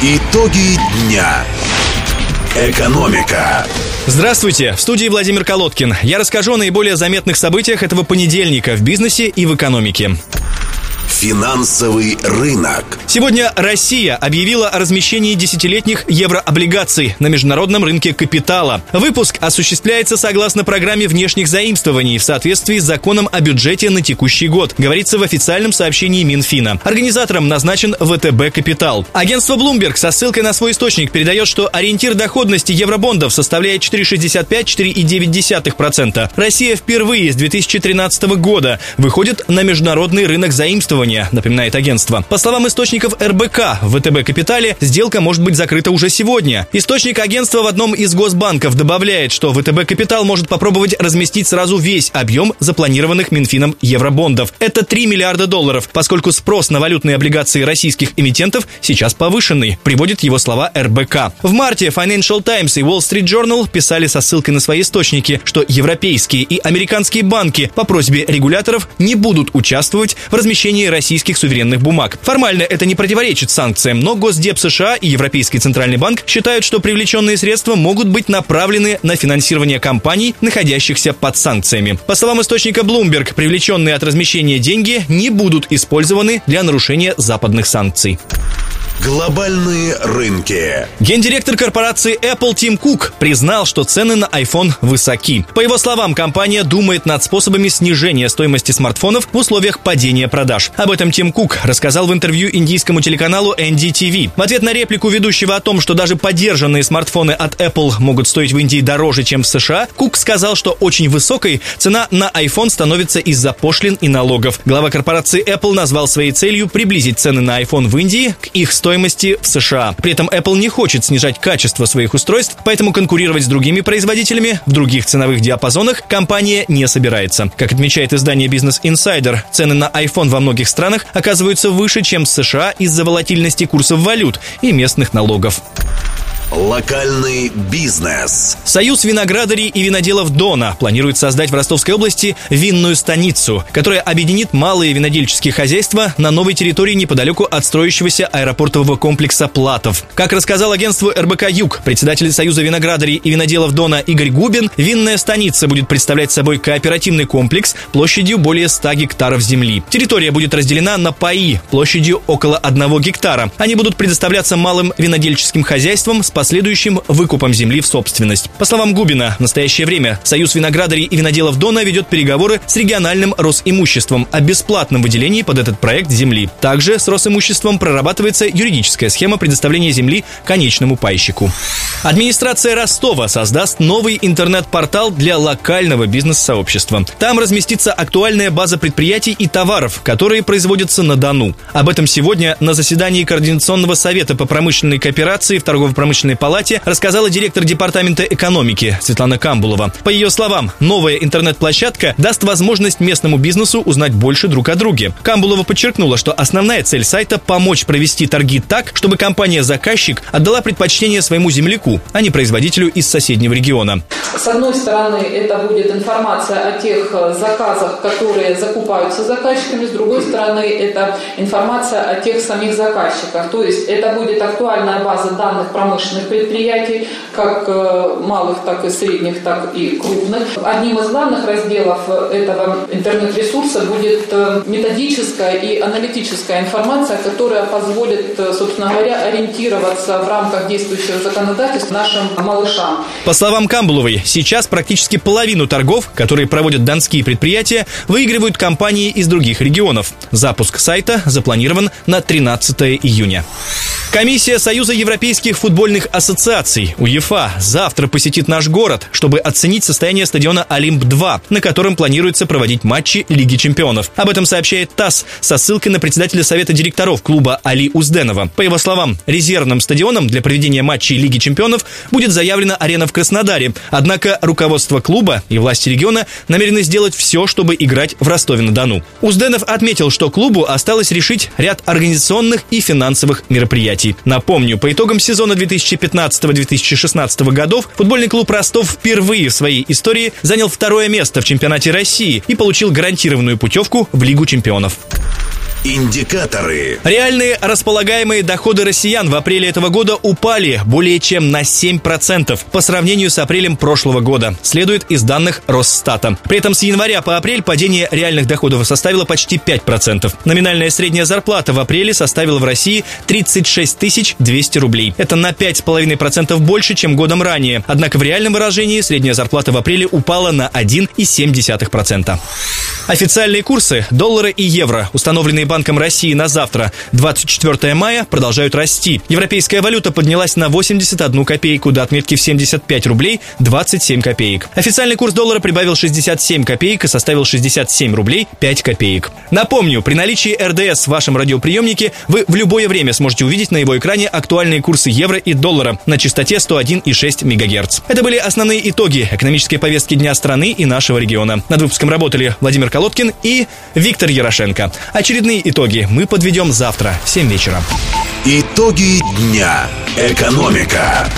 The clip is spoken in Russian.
Итоги дня. Экономика. Здравствуйте, в студии Владимир Колодкин. Я расскажу о наиболее заметных событиях этого понедельника в бизнесе и в экономике. Финансовый рынок. Сегодня Россия объявила о размещении десятилетних еврооблигаций на международном рынке капитала. Выпуск осуществляется согласно программе внешних заимствований в соответствии с законом о бюджете на текущий год, говорится в официальном сообщении Минфина. Организатором назначен ВТБ «Капитал». Агентство Bloomberg со ссылкой на свой источник передает, что ориентир доходности евробондов составляет 4,65-4,9%. Россия впервые с 2013 года выходит на международный рынок заимствования, напоминает агентство. По словам источников РБК в ВТБ Капитале сделка может быть закрыта уже сегодня. Источник агентства в одном из госбанков добавляет, что ВТБ Капитал может попробовать разместить сразу весь объем запланированных Минфином евробондов. Это 3 миллиарда долларов, поскольку спрос на валютные облигации российских эмитентов сейчас повышенный, приводит его слова РБК. В марте Financial Times и Wall Street Journal писали со ссылкой на свои источники, что европейские и американские банки по просьбе регуляторов не будут участвовать в размещении российских суверенных бумаг. Формально это не противоречит санкциям, но Госдеп США и Европейский Центральный банк считают, что привлеченные средства могут быть направлены на финансирование компаний, находящихся под санкциями. По словам источника Bloomberg, привлеченные от размещения деньги не будут использованы для нарушения западных санкций. Глобальные рынки. Гендиректор корпорации Apple Тим Кук признал, что цены на iPhone высоки. По его словам, компания думает над способами снижения стоимости смартфонов в условиях падения продаж. Об этом Тим Кук рассказал в интервью индийскому телеканалу NDTV. В ответ на реплику ведущего о том, что даже поддержанные смартфоны от Apple могут стоить в Индии дороже, чем в США, Кук сказал, что очень высокой цена на iPhone становится из-за пошлин и налогов. Глава корпорации Apple назвал своей целью приблизить цены на iPhone в Индии к их стоимости в США. При этом Apple не хочет снижать качество своих устройств, поэтому конкурировать с другими производителями в других ценовых диапазонах компания не собирается. Как отмечает издание Business Insider, цены на iPhone во многих странах оказываются выше, чем в США из-за волатильности курсов валют и местных налогов. Локальный бизнес. Союз виноградарей и виноделов Дона планирует создать в Ростовской области винную станицу, которая объединит малые винодельческие хозяйства на новой территории неподалеку от строящегося аэропортового комплекса Платов. Как рассказал агентству РБК «Юг», председатель Союза виноградарей и виноделов Дона Игорь Губин, винная станица будет представлять собой кооперативный комплекс площадью более 100 гектаров земли. Территория будет разделена на паи площадью около 1 гектара. Они будут предоставляться малым винодельческим хозяйствам с последующим выкупом земли в собственность. По словам Губина, в настоящее время Союз виноградарей и виноделов Дона ведет переговоры с региональным Росимуществом о бесплатном выделении под этот проект земли. Также с Росимуществом прорабатывается юридическая схема предоставления земли конечному пайщику. Администрация Ростова создаст новый интернет-портал для локального бизнес-сообщества. Там разместится актуальная база предприятий и товаров, которые производятся на Дону. Об этом сегодня на заседании Координационного совета по промышленной кооперации в торгово-промышленной палате рассказала директор департамента экономики Светлана Камбулова. По ее словам, новая интернет-площадка даст возможность местному бизнесу узнать больше друг о друге. Камбулова подчеркнула, что основная цель сайта – помочь провести торги так, чтобы компания-заказчик отдала предпочтение своему земляку, а не производителю из соседнего региона. С одной стороны, это будет информация о тех э, заказах, которые закупаются заказчиками, с другой стороны, это информация о тех самих заказчиках. То есть это будет актуальная база данных промышленных предприятий, как э, малых, так и средних, так и крупных. Одним из главных разделов этого интернет-ресурса будет э, методическая и аналитическая информация, которая позволит, э, собственно говоря, ориентироваться в рамках действующего законодательства нашим малышам. По словам Камбуловой, сейчас практически половину торгов, которые проводят донские предприятия, выигрывают компании из других регионов. Запуск сайта запланирован на 13 июня. Комиссия Союза европейских футбольных ассоциаций УЕФА завтра посетит наш город, чтобы оценить состояние стадиона Олимп-2, на котором планируется проводить матчи Лиги чемпионов. Об этом сообщает ТАСС со ссылкой на председателя Совета директоров клуба Али Узденова. По его словам, резервным стадионом для проведения матчей Лиги чемпионов будет заявлена арена в Краснодаре. Однако руководство клуба и власти региона намерены сделать все, чтобы играть в Ростове-на-Дону. Узденов отметил, что клубу осталось решить ряд организационных и финансовых мероприятий событий. Напомню, по итогам сезона 2015-2016 годов футбольный клуб Ростов впервые в своей истории занял второе место в чемпионате России и получил гарантированную путевку в Лигу чемпионов. Индикаторы. Реальные располагаемые доходы россиян в апреле этого года упали более чем на 7% по сравнению с апрелем прошлого года, следует из данных Росстата. При этом с января по апрель падение реальных доходов составило почти 5%. Номинальная средняя зарплата в апреле составила в России 36 200 рублей. Это на 5,5% больше, чем годом ранее. Однако в реальном выражении средняя зарплата в апреле упала на 1,7%. Официальные курсы доллара и евро, установленные Банком России на завтра, 24 мая, продолжают расти. Европейская валюта поднялась на 81 копейку до отметки в 75 рублей 27 копеек. Официальный курс доллара прибавил 67 копеек и составил 67 рублей 5 копеек. Напомню, при наличии РДС в вашем радиоприемнике вы в любое время сможете увидеть на его экране актуальные курсы евро и доллара на частоте 101,6 МГц. Это были основные итоги экономической повестки дня страны и нашего региона. Над выпуском работали Владимир Колодкин и Виктор Ярошенко. Очередные итоги мы подведем завтра в 7 вечера. Итоги дня. Экономика.